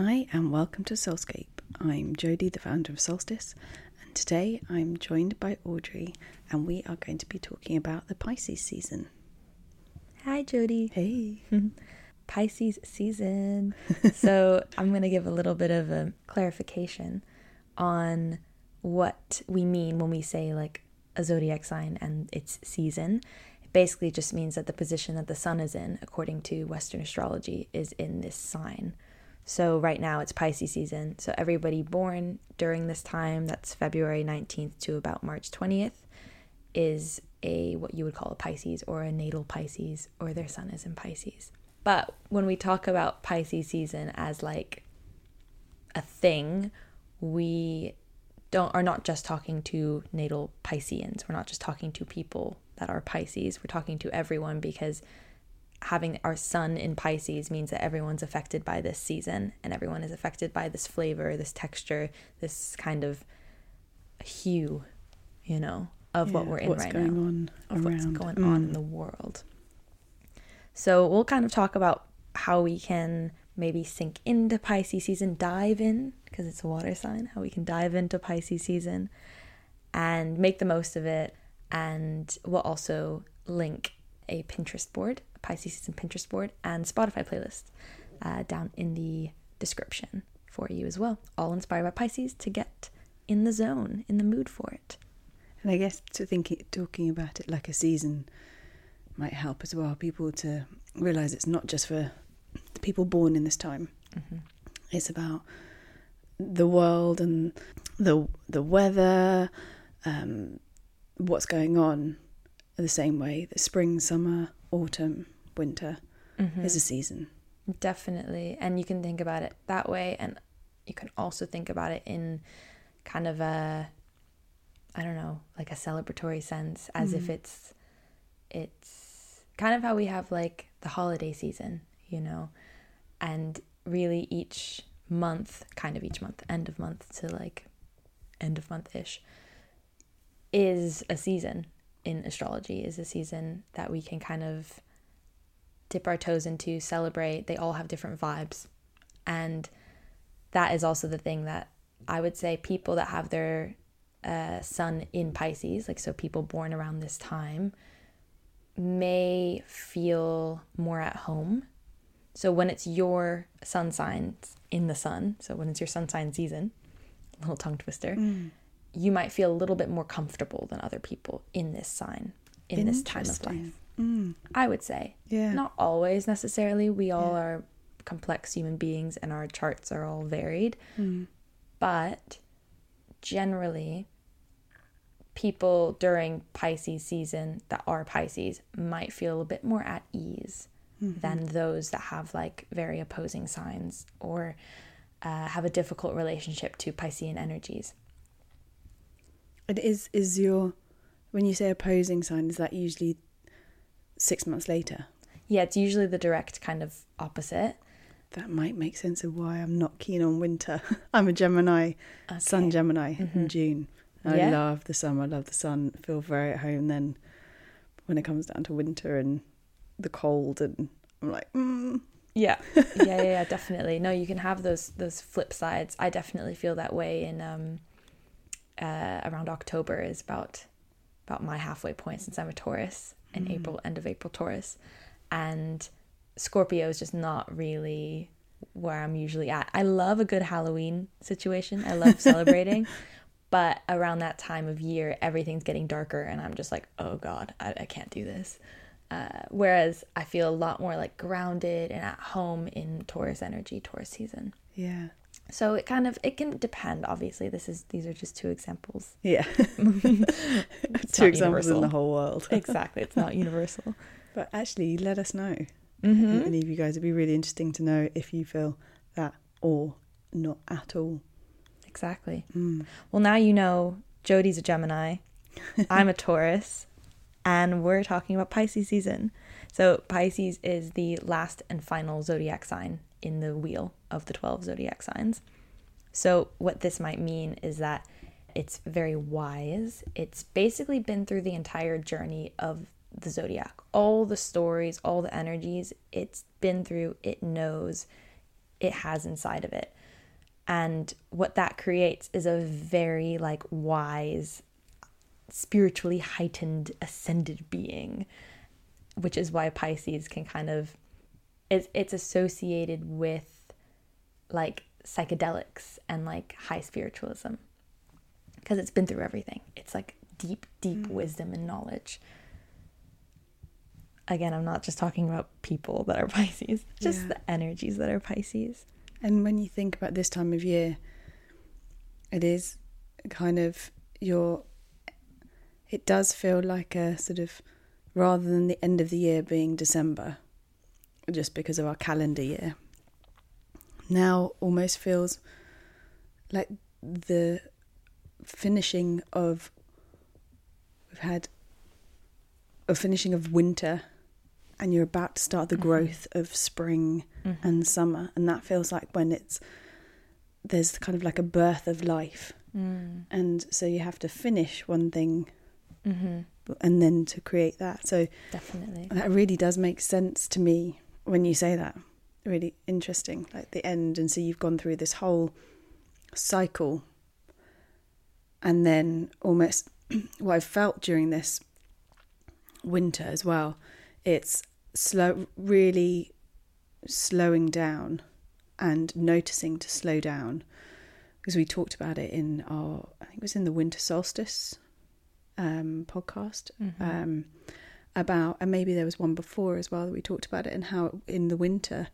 Hi, and welcome to Soulscape. I'm Jodie, the founder of Solstice, and today I'm joined by Audrey, and we are going to be talking about the Pisces season. Hi, Jodie. Hey. Pisces season. so, I'm going to give a little bit of a clarification on what we mean when we say like a zodiac sign and its season. It basically just means that the position that the sun is in, according to Western astrology, is in this sign. So right now it's Pisces season. So everybody born during this time, that's February 19th to about March 20th, is a what you would call a Pisces or a natal Pisces or their sun is in Pisces. But when we talk about Pisces season as like a thing, we don't are not just talking to natal Pisceans. We're not just talking to people that are Pisces. We're talking to everyone because having our sun in Pisces means that everyone's affected by this season and everyone is affected by this flavor, this texture, this kind of hue, you know, of Yeah, what we're in what's right going now. on of what's around. going on in Mm. the world. So we'll kind of talk about how we can maybe sink into Pisces season, dive in because it's a water sign, how we can dive into Pisces season and make the most of it. And we'll also link a Pinterest board, a Pisces season Pinterest board, and Spotify playlist uh, down in the description for you as well. All inspired by Pisces to get in the zone, in the mood for it. And I guess to think talking about it like a season might help as well. People to realise it's not just for the people born in this time. It's about the world and the the weather, um, what's going on. The same way that spring, summer, autumn, winter mm-hmm. is a season. Definitely. And you can think about it that way. And you can also think about it in kind of a, I don't know, like a celebratory sense, as if mm-hmm. it's, it's kind of how we have like the holiday season, you know, and really each month, kind of each month, end of month to like end of month ish, is a season in astrology, is a season that we can kind of dip our toes into, celebrate. They all have different vibes. And that is also the thing that I would say people that have their uh, sun in Pisces, like so people born around this time, may feel more at home. So when it's your sun signs in the sun, so when it's your sun sign season, little tongue twister, you might feel a little bit more comfortable than other people in this sign, in this time of life. Mm. I would say. Yeah. Not always necessarily. We all are complex human beings and our charts are all varied. Mm. But generally, people during Pisces season that are Pisces might feel a bit more at ease than those that have like very opposing signs or uh, have a difficult relationship to Piscean energies. And is is your when you say opposing sign, is that usually six months later? Yeah, it's usually the direct kind of opposite. That might make sense of why I'm not keen on winter. I'm a Gemini, Sun Okay. Gemini in June. I Yeah. love the summer, I love the sun, feel very at home. Then when it comes down to winter and the cold, and I'm like, mm, Yeah. yeah, yeah, yeah, definitely. No, you can have those those flip sides. I definitely feel that way in um uh around October is about about my halfway point since I'm a Taurus in April, end of April Taurus. And Scorpio is just not really where I'm usually at. I love a good Halloween situation. I love celebrating. But around that time of year, everything's getting darker, and I'm just like, oh God, I, I can't do this. Uh, whereas I feel a lot more like grounded and at home in Taurus energy, Taurus season. yeah, So it kind of it can depend. Obviously, this is these are just two examples. yeah. Two examples in the whole world. exactly, it's not universal. But actually, let us know. Mm-hmm. Any of you guys, it'd be really interesting to know if you feel that or not at all. Exactly. Mm. Well, now you know Jodie's a Gemini, I'm a Taurus, and we're talking about Pisces season. So, Pisces is the last and final zodiac sign in the wheel of the 12 zodiac signs. So, what this might mean is that it's very wise. It's basically been through the entire journey of the zodiac, all the stories, all the energies. It's been through, it knows it has inside of it. And what that creates is a very like wise, spiritually heightened, ascended being, which is why Pisces can kind of it's it's associated with like psychedelics and like high spiritualism because it's been through everything. It's like deep, deep mm. wisdom and knowledge. Again, I'm not just talking about people that are Pisces, just yeah. the energies that are Pisces. And when you think about this time of year, it is kind of your. It does feel like a sort of, rather than the end of the year being December, just because of our calendar year, now almost feels like the finishing of we've had a finishing of winter and you're about to start the mm-hmm. growth of spring mm-hmm. and summer and that feels like when it's there's kind of like a birth of life mm. and so you have to finish one thing mm-hmm. and then to create that so definitely that really does make sense to me when you say that really interesting like the end and so you've gone through this whole cycle. And then almost what I've felt during this winter as well, it's slow, really slowing down and noticing to slow down. Because we talked about it in our, I think it was in the winter solstice um, podcast. Mm-hmm. um, about, and maybe there was one before as well that we talked about it and how in the winter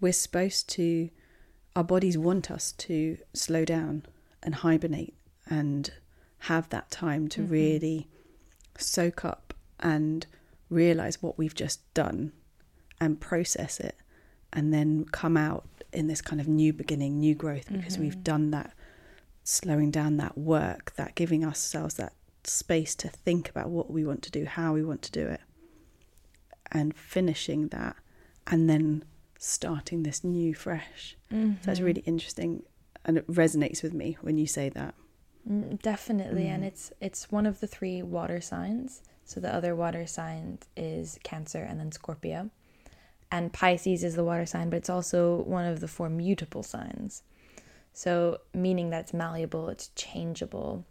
we're supposed to, our bodies want us to slow down and hibernate and have that time to mm-hmm. really soak up and realize what we've just done and process it and then come out in this kind of new beginning, new growth because mm-hmm. we've done that slowing down that work, that giving ourselves that space to think about what we want to do, how we want to do it, and finishing that, and then starting this new fresh. Mm-hmm. So that's mm-hmm. really interesting, and it resonates with me when you say that. Mm, definitely, mm. and it's it's one of the three water signs. So the other water sign is Cancer and then Scorpio. And Pisces is the water sign, but it's also one of the four mutable signs. So meaning that it's malleable, it's changeable.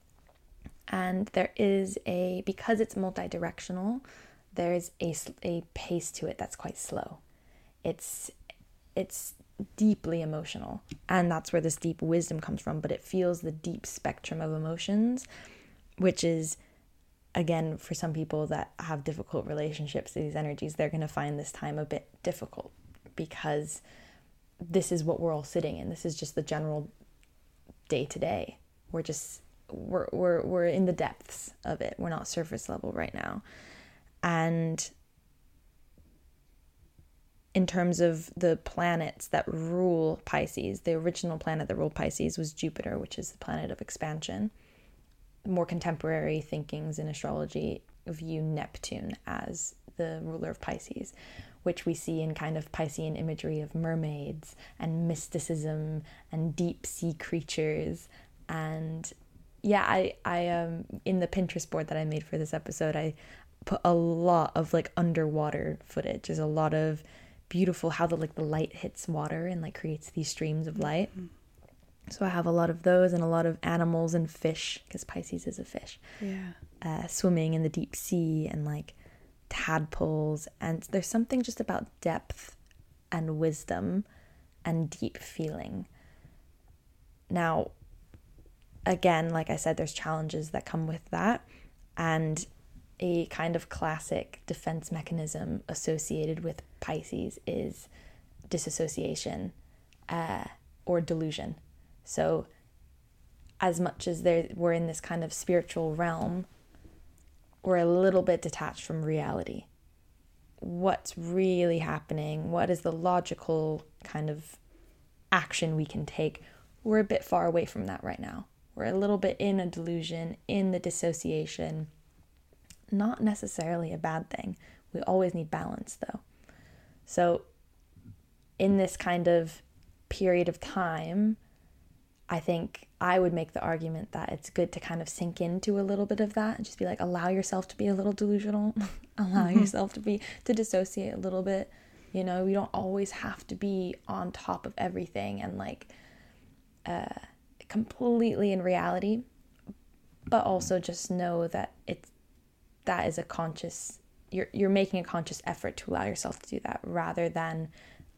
And there is a because it's multi-directional, there's a a pace to it that's quite slow. It's it's deeply emotional. And that's where this deep wisdom comes from, but it feels the deep spectrum of emotions, which is again for some people that have difficult relationships to these energies, they're going to find this time a bit difficult because this is what we're all sitting in. This is just the general day to day. We're just we're we're we're in the depths of it. We're not surface level right now. And in terms of the planets that rule Pisces, the original planet that ruled Pisces was Jupiter, which is the planet of expansion. More contemporary thinkings in astrology view Neptune as the ruler of Pisces, which we see in kind of Piscean imagery of mermaids and mysticism and deep sea creatures. And yeah, I, I um in the Pinterest board that I made for this episode, I put a lot of like underwater footage. There's a lot of beautiful how the like the light hits water and like creates these streams of light. Mm-hmm. So I have a lot of those and a lot of animals and fish because Pisces is a fish. Yeah. Uh, swimming in the deep sea and like tadpoles and there's something just about depth and wisdom and deep feeling. Now, again, like I said, there's challenges that come with that. And a kind of classic defense mechanism associated with Pisces is disassociation uh, or delusion. So, as much as we're in this kind of spiritual realm, we're a little bit detached from reality. What's really happening? What is the logical kind of action we can take? We're a bit far away from that right now. We're a little bit in a delusion, in the dissociation not necessarily a bad thing. We always need balance, though. So, in this kind of period of time, I think I would make the argument that it's good to kind of sink into a little bit of that and just be like, allow yourself to be a little delusional, allow mm-hmm. yourself to be, to dissociate a little bit. You know, we don't always have to be on top of everything and like uh, completely in reality, but also just know that it's that is a conscious you're you're making a conscious effort to allow yourself to do that rather than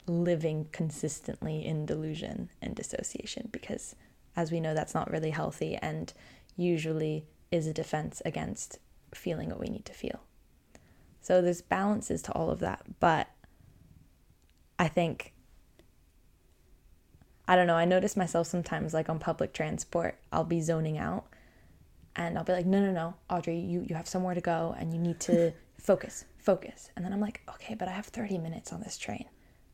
living consistently in delusion and dissociation because as we know that's not really healthy and usually is a defense against feeling what we need to feel. So there's balances to all of that, but I think I don't know, I notice myself sometimes like on public transport, I'll be zoning out and I'll be like, "No, no, no, Audrey, you you have somewhere to go and you need to focus, focus." And then I'm like, "Okay, but I have 30 minutes on this train.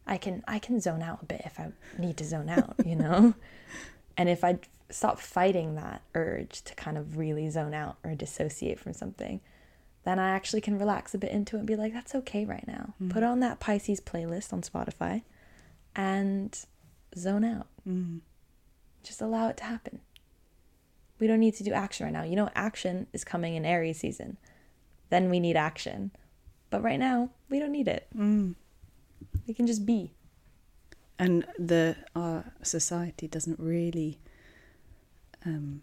I can I can zone out a bit if I need to zone out, you know?" and if I stop fighting that urge to kind of really zone out or dissociate from something, then I actually can relax a bit into it and be like, that's okay right now. Mm. Put on that Pisces playlist on Spotify and zone out. Mm. Just allow it to happen. We don't need to do action right now. You know, action is coming in Aries season. Then we need action. But right now, we don't need it. Mm. We can just be. And the our society doesn't really um,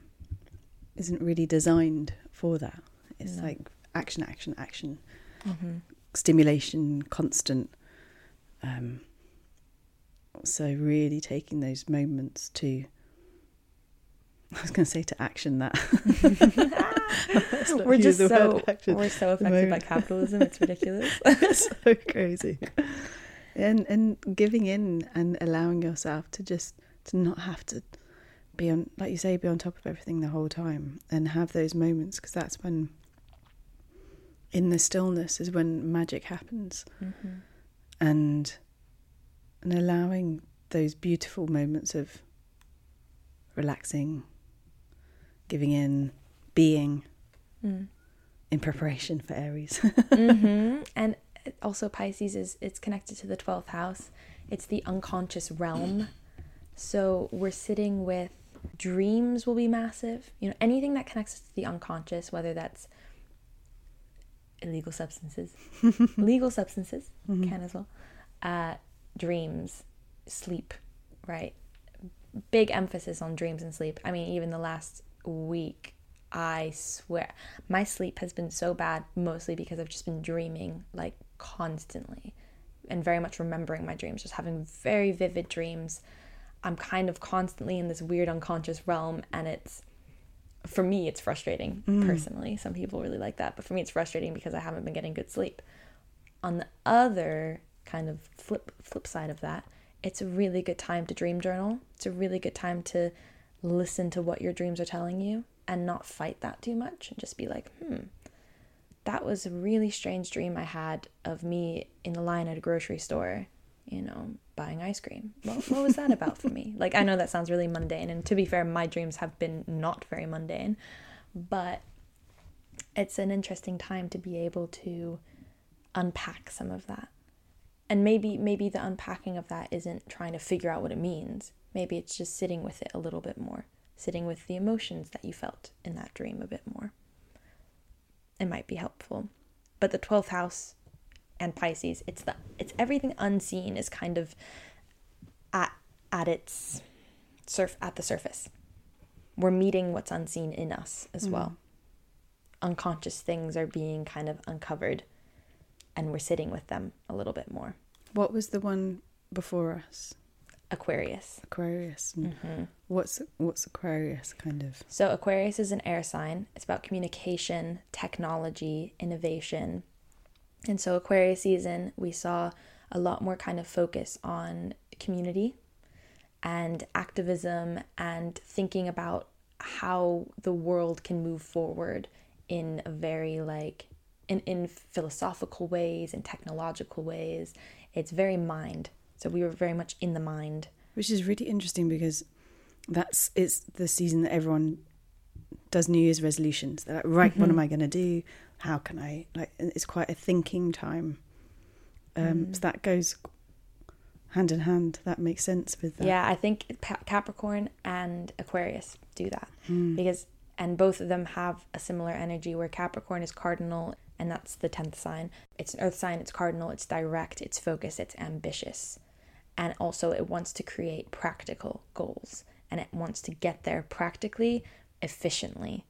isn't really designed for that. It's no. like action, action, action, mm-hmm. stimulation, constant. Um, so really taking those moments to I was going to say to action that. we're just so we're so affected by capitalism. It's ridiculous. it's so crazy. And and giving in and allowing yourself to just to not have to be on, like you say, be on top of everything the whole time and have those moments because that's when, in the stillness, is when magic happens, mm-hmm. and and allowing those beautiful moments of relaxing, giving in, being, mm. in preparation for Aries. mm-hmm. And also Pisces is it's connected to the twelfth house. It's the unconscious realm. So we're sitting with dreams will be massive. You know, anything that connects to the unconscious, whether that's illegal substances, legal substances mm-hmm. can as well, uh, dreams, sleep, right? Big emphasis on dreams and sleep. I mean, even the last week, I swear, my sleep has been so bad, mostly because I've just been dreaming like constantly and very much remembering my dreams, just having very vivid dreams I'm kind of constantly in this weird unconscious realm and it's for me it's frustrating mm. personally. Some people really like that, but for me it's frustrating because I haven't been getting good sleep. On the other kind of flip flip side of that, it's a really good time to dream journal. It's a really good time to listen to what your dreams are telling you and not fight that too much and just be like, "Hmm, that was a really strange dream I had of me in the line at a grocery store you know, buying ice cream. What, what was that about for me? Like, I know that sounds really mundane, and to be fair, my dreams have been not very mundane, but it's an interesting time to be able to unpack some of that. And maybe maybe the unpacking of that isn't trying to figure out what it means. Maybe it's just sitting with it a little bit more, sitting with the emotions that you felt in that dream a bit more. It might be helpful. But the 12th house and Pisces. It's the it's everything unseen is kind of at at its surf at the surface. We're meeting what's unseen in us as mm. well. Unconscious things are being kind of uncovered and we're sitting with them a little bit more. What was the one before us? Aquarius. Aquarius. Mm-hmm. What's what's Aquarius kind of? So Aquarius is an air sign. It's about communication, technology, innovation, and so, Aquarius season, we saw a lot more kind of focus on community and activism and thinking about how the world can move forward in a very like in, in philosophical ways and technological ways it's very mind so we were very much in the mind which is really interesting because that's it's the season that everyone does new year's resolutions they're like right mm-hmm. what am mm-hmm. i going to do how can I like? It's quite a thinking time. Um, mm. So that goes hand in hand. That makes sense with that. Yeah, I think Capricorn and Aquarius do that mm. because and both of them have a similar energy where Capricorn is cardinal and that's the 10th sign. It's an earth sign, it's cardinal, it's direct, it's focused, it's ambitious. And also, it wants to create practical goals and it wants to get there practically, efficiently,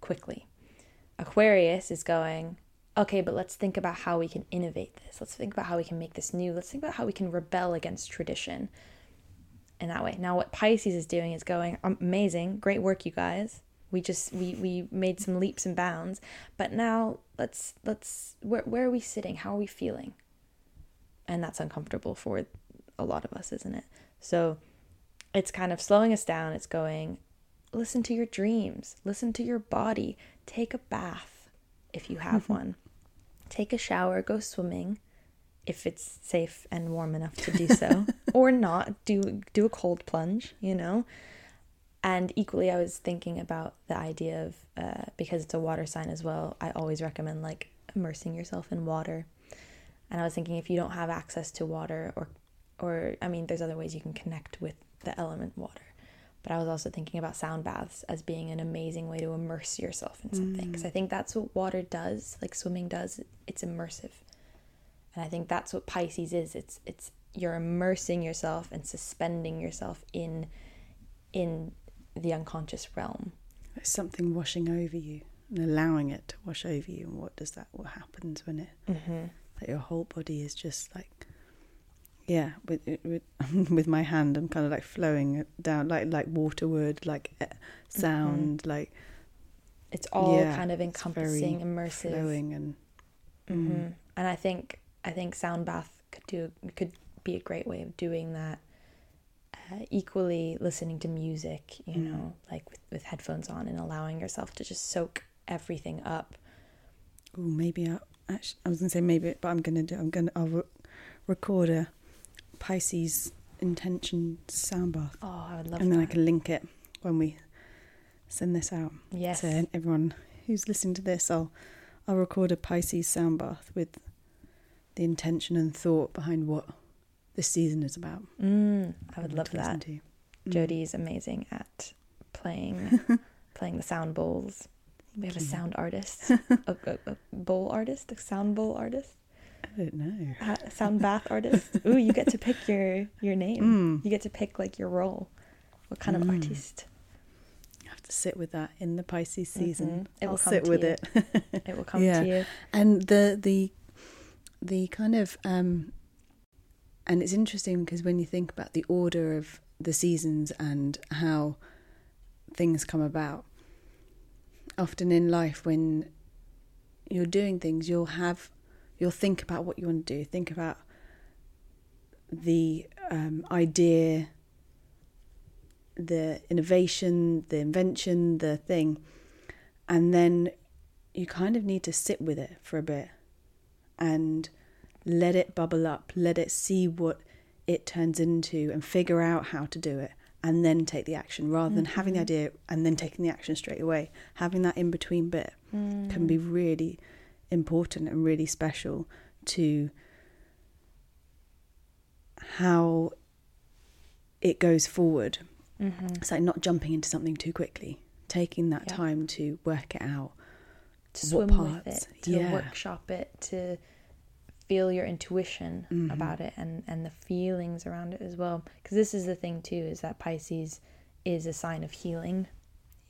quickly. Aquarius is going, okay, but let's think about how we can innovate this. Let's think about how we can make this new. Let's think about how we can rebel against tradition in that way. Now, what Pisces is doing is going, amazing, great work, you guys we just we we made some leaps and bounds. But now let's let's where, where are we sitting? How are we feeling? And that's uncomfortable for a lot of us isn't it? So it's kind of slowing us down. It's going listen to your dreams. Listen to your body. Take a bath if you have mm-hmm. one. Take a shower. Go swimming if it's safe and warm enough to do so. Or not. Do do a cold plunge you know and equally, I was thinking about the idea of uh, because it's a water sign as well. I always recommend like immersing yourself in water. And I was thinking if you don't have access to water, or, or I mean, there's other ways you can connect with the element water. But I was also thinking about sound baths as being an amazing way to immerse yourself in something. Because mm. I think that's what water does, like swimming does. It's immersive, and I think that's what Pisces is. It's it's you're immersing yourself and suspending yourself in in the unconscious realm. There's something washing over you and allowing it to wash over you. And what does that? What happens when it? Mm-hmm. That your whole body is just like, yeah, with with with my hand, I'm kind of like flowing it down, like like water would, like eh, sound, mm-hmm. like. It's all yeah, kind of encompassing, immersive, flowing, and. Mm-hmm. Mm. And I think I think sound bath could do could be a great way of doing that uh, equally listening to music, you mm. know, like with, with headphones on and allowing yourself to just soak everything up. Oh, maybe I, actually, I was gonna say maybe, but I'm gonna do. I'm gonna. I'll re- record a Pisces intention sound bath. Oh, I would love. It. And then I can link it when we send this out. Yes. To everyone who's listening to this, I'll I'll record a Pisces sound bath with the intention and thought behind what this season is about. Mm, I would love that. Mm. Jodie is amazing at playing playing the sound bowls. We have a sound artist, a, a, a, bowl artist, a sound bowl artist. I don't know. Sound bath artist. Ooh, you get to pick your your name. Mm. You get to pick like your role. What kind mm. of artist? I have to sit with that in the Pisces season. Mm-hmm. It I'll will sit with you. it. it will come yeah. to you. And the the the kind of um, and it's interesting because when you think about the order of the seasons and how things come about, often in life when you're doing things, you'll have, you'll think about what you want to do, think about the um, idea, the innovation, the invention, the thing, and then you kind of need to sit with it for a bit. And let it bubble up, let it see what it turns into and figure out how to do it and then take the action rather than mm-hmm. having the mm-hmm. idea and then taking the action straight away. Having that in between bit mm. can be really important and really special to how it goes forward. Mm-hmm. It's like not jumping into something too quickly, taking that yep. time to work it out. To swim parts, with it, to yeah. workshop it, to feel your intuition mm-hmm. about it and and the feelings around it as well because this is the thing too is that pisces is a sign of healing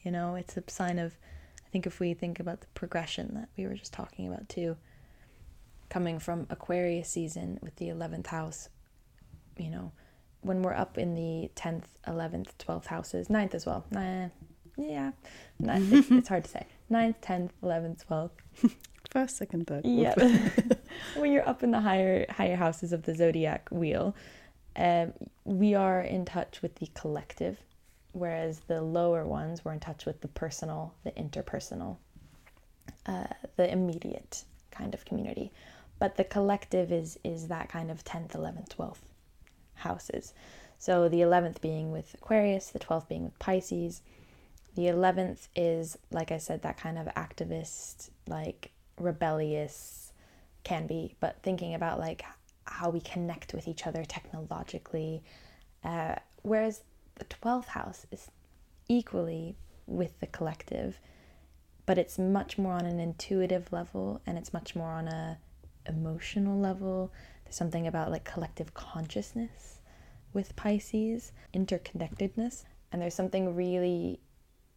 you know it's a sign of i think if we think about the progression that we were just talking about too coming from aquarius season with the 11th house you know when we're up in the 10th 11th 12th houses 9th as well nah, yeah it's, it's hard to say 9th 10th 11th 12th first, second, third. Yeah. when you're up in the higher higher houses of the zodiac wheel, um, we are in touch with the collective, whereas the lower ones were in touch with the personal, the interpersonal, uh, the immediate kind of community. But the collective is is that kind of tenth, eleventh, twelfth houses. So the eleventh being with Aquarius, the twelfth being with Pisces. The 11th is, like I said, that kind of activist, like rebellious can be, but thinking about like how we connect with each other technologically. Uh, whereas the 12th house is equally with the collective, but it's much more on an intuitive level and it's much more on a emotional level. There's something about like collective consciousness with Pisces, interconnectedness, and there's something really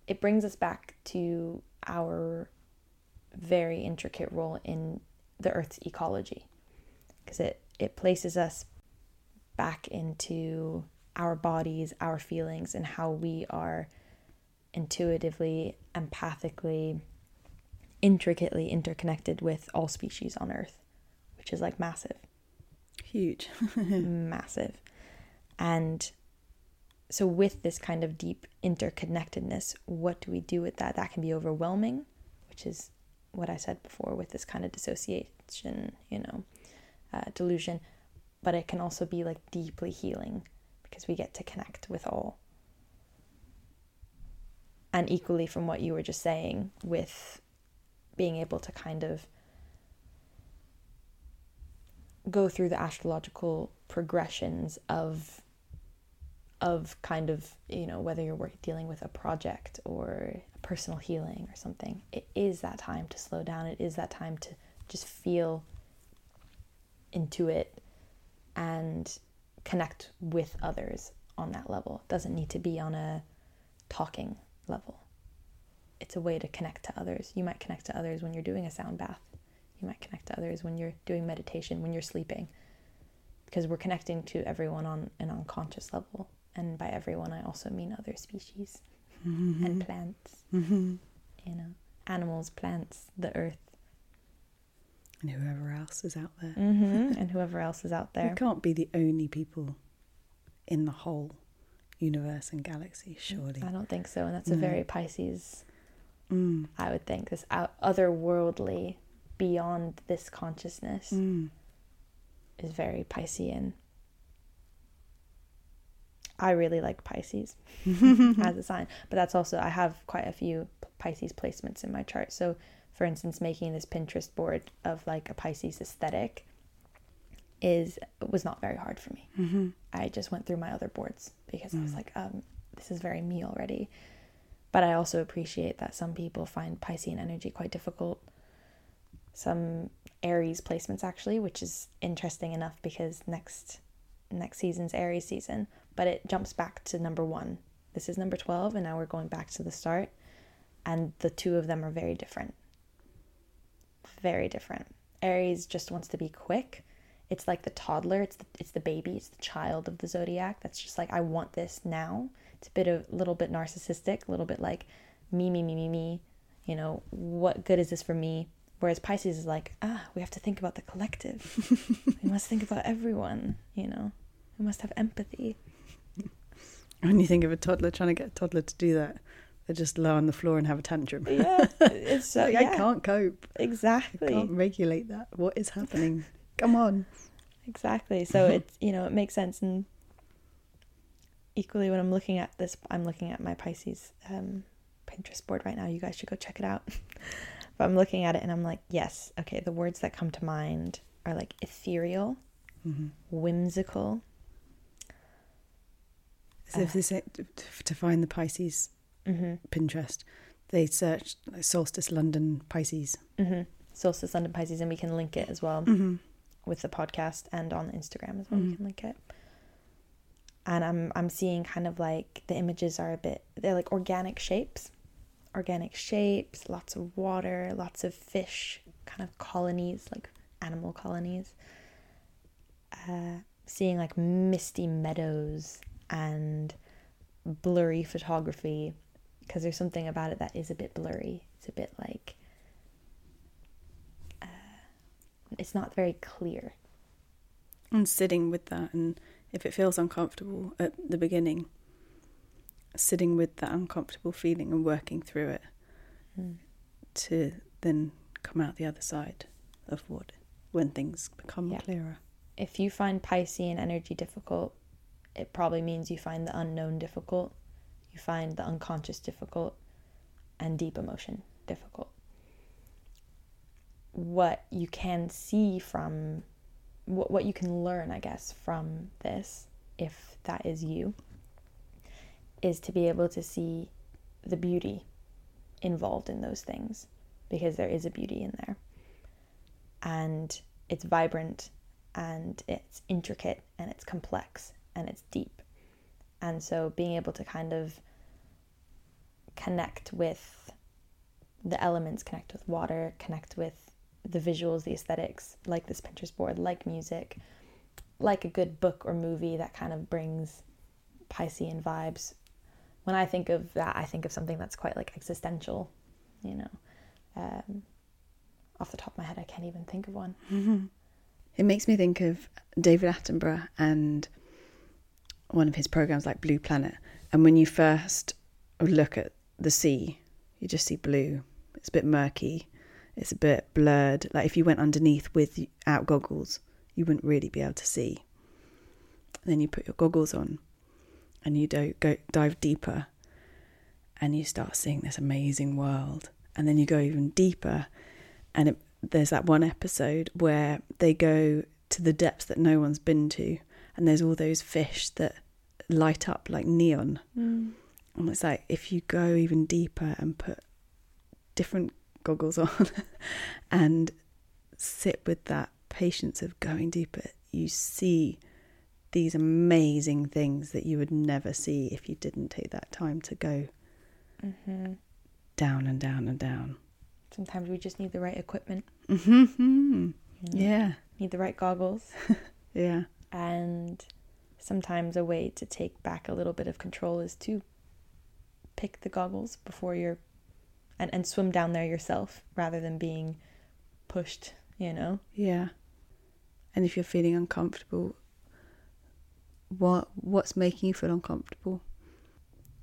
it brings us back to our very intricate role in the earth's ecology because it it places us back into our bodies, our feelings and how we are intuitively, empathically, intricately interconnected with all species on Earth, which is like massive. Huge. massive. And so, with this kind of deep interconnectedness, what do we do with that? That can be overwhelming, which is what I said before with this kind of dissociation, you know, uh, delusion. But it can also be like deeply healing because we get to connect with all and equally from what you were just saying with being able to kind of go through the astrological progressions of of kind of you know whether you're dealing with a project or personal healing or something it is that time to slow down it is that time to just feel into it and connect with others on that level it doesn't need to be on a talking level. It's a way to connect to others. You might connect to others when you're doing a sound bath. You might connect to others when you're doing meditation, when you're sleeping. Because we're connecting to everyone on an unconscious level. And by everyone, I also mean other species mm-hmm. and plants. Mm-hmm. You know, animals, plants, the earth. And whoever else is out there. Mm-hmm. and whoever else is out there. We can't be the only people in the whole universe and galaxy, surely. I don't think so. And that's no. a very Pisces, mm. I would think, this out- otherworldly, beyond this consciousness mm. is very Piscean. I really like Pisces as a sign, but that's also, I have quite a few Pisces placements in my chart. So, for instance, making this Pinterest board of like a Pisces aesthetic is was not very hard for me. Mm-hmm. I just went through my other boards because mm. I was mm. like, um, this is very me already. But I also appreciate that some people find Piscean energy quite difficult. Some Aries placements actually, which is interesting enough because next next season's Aries season, but it jumps back to number 1. This is number 12 and now we're going back to the start and the two of them are very different. Very different. Aries just wants to be quick. It's like the toddler. It's the, it's the baby. It's the child of the zodiac that's just like i want this now. It's a bit of a little bit narcissistic a little bit like me me me me me. You know what good is this for me? Whereas pisces is like ah we have to think about the collective. We must think about everyone you know. We must have empathy when you think of a toddler trying to get a toddler to do that they just lie on the floor and have a tantrum. Yeah, it's like, yeah. I can't cope. Exactly, I can't regulate that. What is happening? Come on. Exactly. So it's, you know, it makes sense. And equally, when I'm looking at this, I'm looking at my Pisces um, Pinterest board right now. You guys should go check it out. but I'm looking at it and I'm like, yes, okay, the words that come to mind are like ethereal, mm-hmm. whimsical. So if uh, they say to find the Pisces mm-hmm. Pinterest, they search Solstice London Pisces. Mm-hmm. Solstice London Pisces, and we can link it as well. Mm-hmm with the podcast and on Instagram as well. Mm-hmm. You can link it. And I'm I'm seeing kind of like the images are a bit they're like organic shapes. Organic shapes, lots of water, lots of fish, kind of colonies, like animal colonies. Uh, seeing like misty meadows and blurry photography because there's something about it that is a bit blurry. It's a bit like it's not very clear. And sitting with that, and if it feels uncomfortable at the beginning, sitting with that uncomfortable feeling and working through it mm. to then come out the other side of what when things become yeah. clearer. If you find Piscean energy difficult, it probably means you find the unknown difficult, you find the unconscious difficult, and deep emotion difficult what you can see from what, what you can learn, I guess, from this, if that is you, is to be able to see the beauty involved in those things because there is a beauty in there. And it's vibrant and it's intricate and it's complex and it's deep. And so being able to kind of connect with the elements, connect with water, connect with the visuals, the aesthetics, like this Pinterest board, like music, like a good book or movie that kind of brings Piscean vibes. When I think of that, I think of something that's quite like existential, you know. Um, off the top of my head, I can't even think of one. It makes me think of David Attenborough and one of his programs like Blue Planet. And when you first look at the sea, you just see blue. It's a bit murky. It's a bit blurred. Like if you went underneath without goggles, you wouldn't really be able to see. Then you put your goggles on, and you do, go dive deeper, and you start seeing this amazing world. And then you go even deeper, and it, there's that one episode where they go to the depths that no one's been to, and there's all those fish that light up like neon. Mm. And it's like if you go even deeper and put different goggles on and sit with that patience of going deeper, you see these amazing things that you would never see if you didn't take that time to go mm-hmm. down and down and down. Sometimes we just need the right equipment. Mm-hmm. Yeah. Need the right goggles. yeah. And sometimes a way to take back a little bit of control is to pick the goggles before you're and, and swim down there yourself rather than being pushed, you know? Yeah. And if you're feeling uncomfortable, what what's making you feel uncomfortable?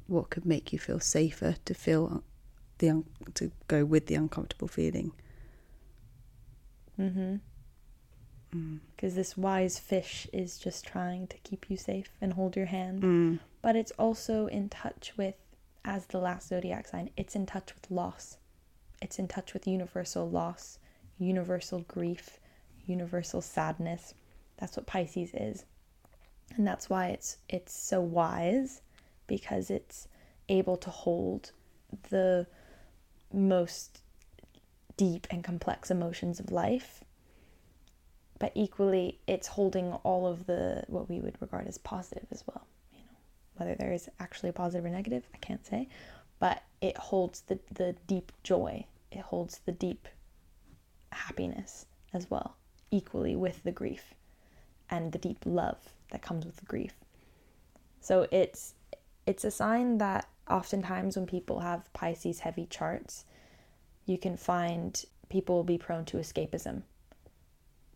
What could make you feel safer to feel the un- to go with the uncomfortable feeling? Mhm. Because mm. this wise fish is just trying to keep you safe and hold your hand. Mm. But it's also in touch with, as the last zodiac sign, it's in touch with loss. It's in touch with universal loss, universal grief, universal sadness. That's what Pisces is. And that's why it's it's so wise because it's able to hold the most deep and complex emotions of life but equally it's holding all of the what we would regard as positive as well you know. Whether there is actually a positive or negative i can't say but it holds the the deep joy. It holds the deep happiness as well equally with the grief and the deep love that comes with the grief. So it's it's a sign that oftentimes when people have pisces heavy charts you can find people will be prone to escapism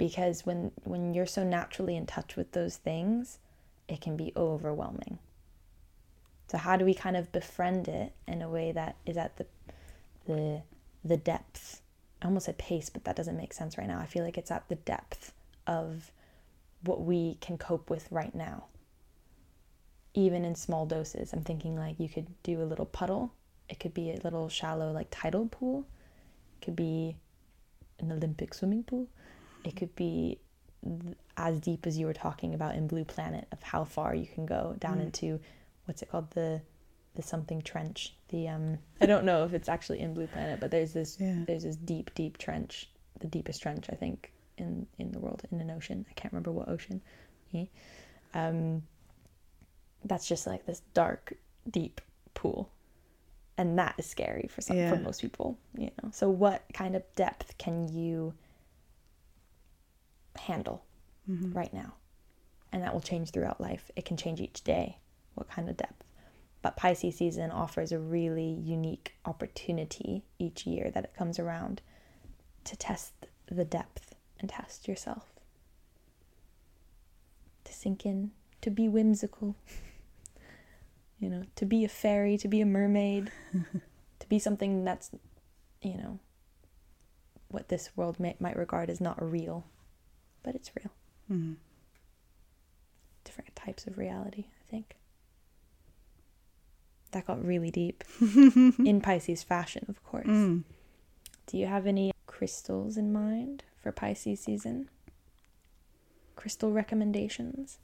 because when when you're so naturally in touch with those things it can be overwhelming. So how do we kind of befriend it in a way that is at the the the depth? I almost said pace but that doesn't make sense right now. I feel like it's at the depth of what we can cope with right now. Even in small doses i'm thinking like you could do a little puddle. It could be a little shallow like tidal pool. It could be an olympic swimming pool it could be as deep as you were talking about in Blue Planet of how far you can go down mm. into what's it called the the something trench. The um I don't know if it's actually in Blue Planet, but there's this yeah. there's this deep deep trench, the deepest trench I think in in the world in an ocean. I can't remember what ocean. Yeah. Um that's just like this dark deep pool. And that is scary for some yeah. for most people, you know. So what kind of depth can you handle mm-hmm. right now. And that will change throughout life. It can change each day, what kind of depth. But Pisces season offers a really unique opportunity each year that it comes around to test the depth and test yourself. To sink in, to be whimsical, you know, to be a fairy, to be a mermaid, to be something that's, you know, what this world may, might regard as not real but it's real. Mm-hmm. Different types of reality, I think. That got really deep. in Pisces fashion, of course. Mm. Do you have any crystals in mind for Pisces season? Crystal recommendations?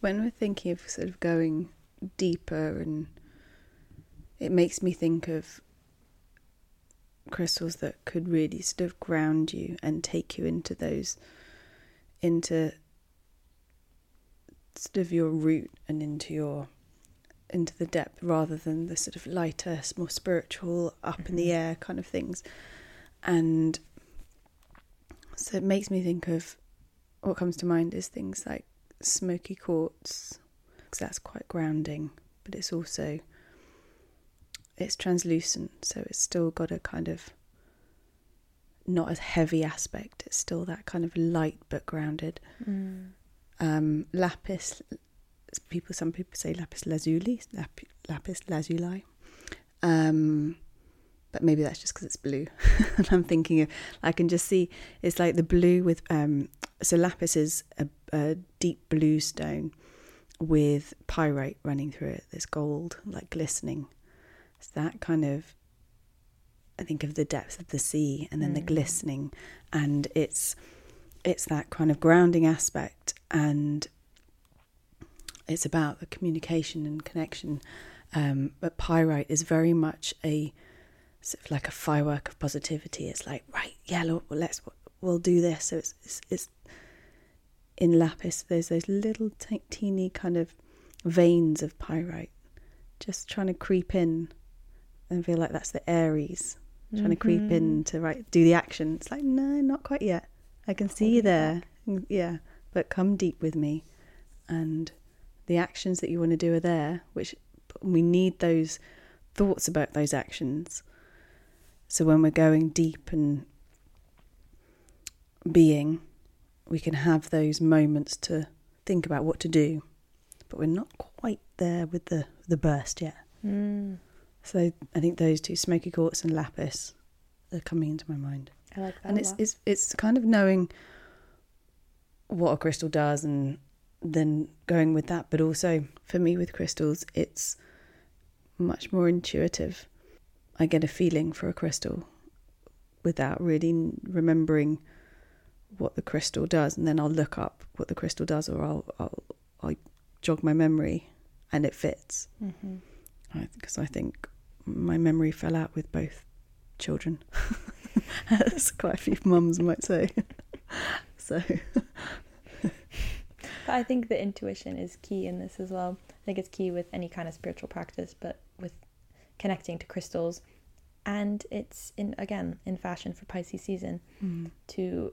When we're thinking of sort of going deeper and it makes me think of crystals that could really sort of ground you and take you into those into sort of your root and into your into the depth rather than the sort of lighter more spiritual up mm-hmm. in the mm-hmm. air kind of things and so it makes me think of what comes to mind is things like smoky quartz because that's quite grounding but it's also it's translucent, so it's still got a kind of not as heavy aspect. It's still that kind of light but grounded. Mm. Um, lapis, people. Some people say lapis lazuli, lap, lapis lazuli. Um, but maybe that's just because it's blue. and I'm thinking of, I can just see it's like the blue with. Um, so lapis is a, a deep blue stone with pyrite running through it. There's gold, like glistening it's that kind of I think of the depth of the sea and then mm. the glistening and it's it's that kind of grounding aspect and it's about the communication and connection. Um, but pyrite is very much a sort of like a firework of positivity. It's like right, yeah, look, well, let's we'll do this. So it's, it's, it's in lapis. There's those little t- teeny kind of veins of pyrite, just trying to creep in and feel like that's the Aries trying mm-hmm. to creep in mm-hmm. to right do the action. It's like no, not quite yet. I can see you there, back. yeah, but come deep with me, and the actions that you want to do are there. Which we need those thoughts about those actions. So when we're going deep and being, we can have those moments to think about what to do, but we're not quite there with the the burst yet. Mm. So I think those two, smoky quartz and lapis, are coming into my mind. I like that. And it's it's it's kind of knowing what a crystal does and then going with that. But also for me with crystals, it's much more intuitive. I get a feeling for a crystal without really remembering what the crystal does, and then I'll look up what the crystal does, or I'll I'll, I'll jog my memory, and it fits. Because mm-hmm. I, I think my memory fell out with both children, as quite a few mums might say. so. but I think the intuition is key in this as well. I think it's key with any kind of spiritual practice, but with connecting to crystals. And it's in again in fashion for Pisces season mm. to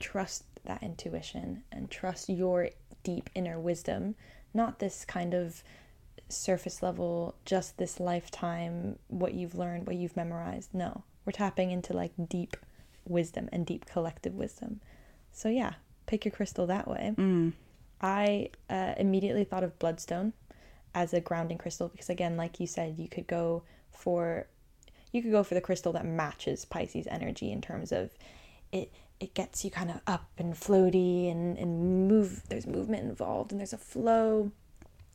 trust that intuition and trust your deep inner wisdom, not this kind of surface level, just this lifetime, what you've learned, what you've memorized. No, we're tapping into like deep wisdom and deep collective wisdom. So, yeah, pick your crystal that way. Mm. I uh, immediately thought of bloodstone as a grounding crystal because, again, like you said, you could go for you could go for the crystal that matches Pisces energy in terms of it it gets you kind of up and floaty and, and move there's movement involved and there's a flow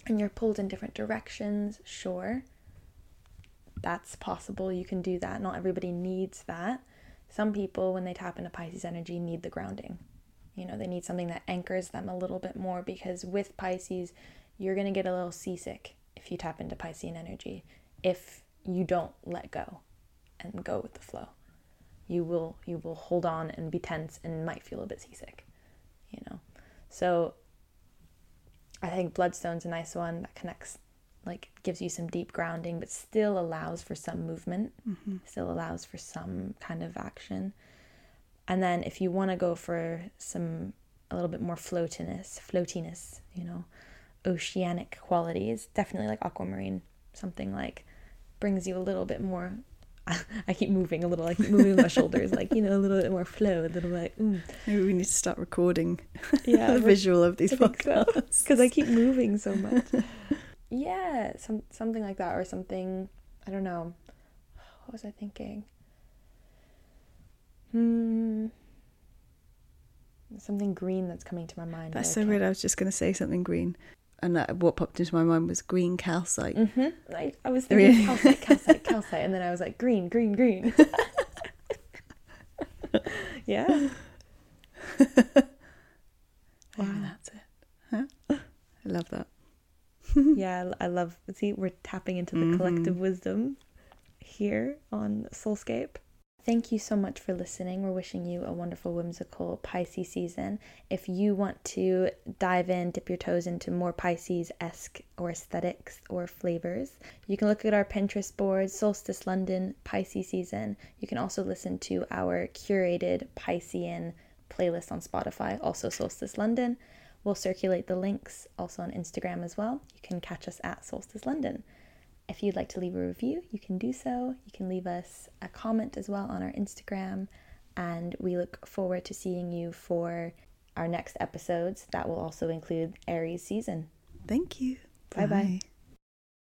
and you're pulled in different directions, sure. That's possible. You can do that. Not everybody needs that. Some people, when they tap into Pisces energy, need the grounding. You know, they need something that anchors them a little bit more because with Pisces, you're going to get a little seasick if you tap into Piscean energy. If you don't let go and go with the flow, you will you will hold on and be tense and might feel a bit seasick. You know, so I think Bloodstone's a nice one that connects, like gives you some deep grounding, but still allows for some movement, mm-hmm. still allows for some kind of action. And then if you want to go for some a little bit more floatiness, floatiness, you know, oceanic qualities, definitely like aquamarine, something like brings you a little bit more I keep moving a little, like moving my shoulders, like you know, a little bit more flow, a little bit. Mm. Maybe we need to start recording yeah, the visual of these podcasts because so. I keep moving so much. yeah, some something like that, or something. I don't know. What was I thinking? Hmm. Something green that's coming to my mind. That's so weird. I was just going to say something green and what popped into my mind was green calcite. Mm-hmm. I, I was thinking calcite, calcite, calcite, and then I was like green, green, green. yeah. Wow, that's it. Huh? I love that. yeah, I love. See, we're tapping into the mm-hmm. collective wisdom here on Soulscape. Thank you so much for listening. We're wishing you a wonderful, whimsical Pisces season. If you want to dive in, dip your toes into more Pisces esque or aesthetics or flavors, you can look at our Pinterest board, Solstice London Pisces season. You can also listen to our curated Piscean playlist on Spotify, also Solstice London. We'll circulate the links also on Instagram as well. You can catch us at Solstice London. If you'd like to leave a review, you can do so. You can leave us a comment as well on our Instagram. And we look forward to seeing you for our next episodes. That will also include Aries season. Thank you. Bye bye.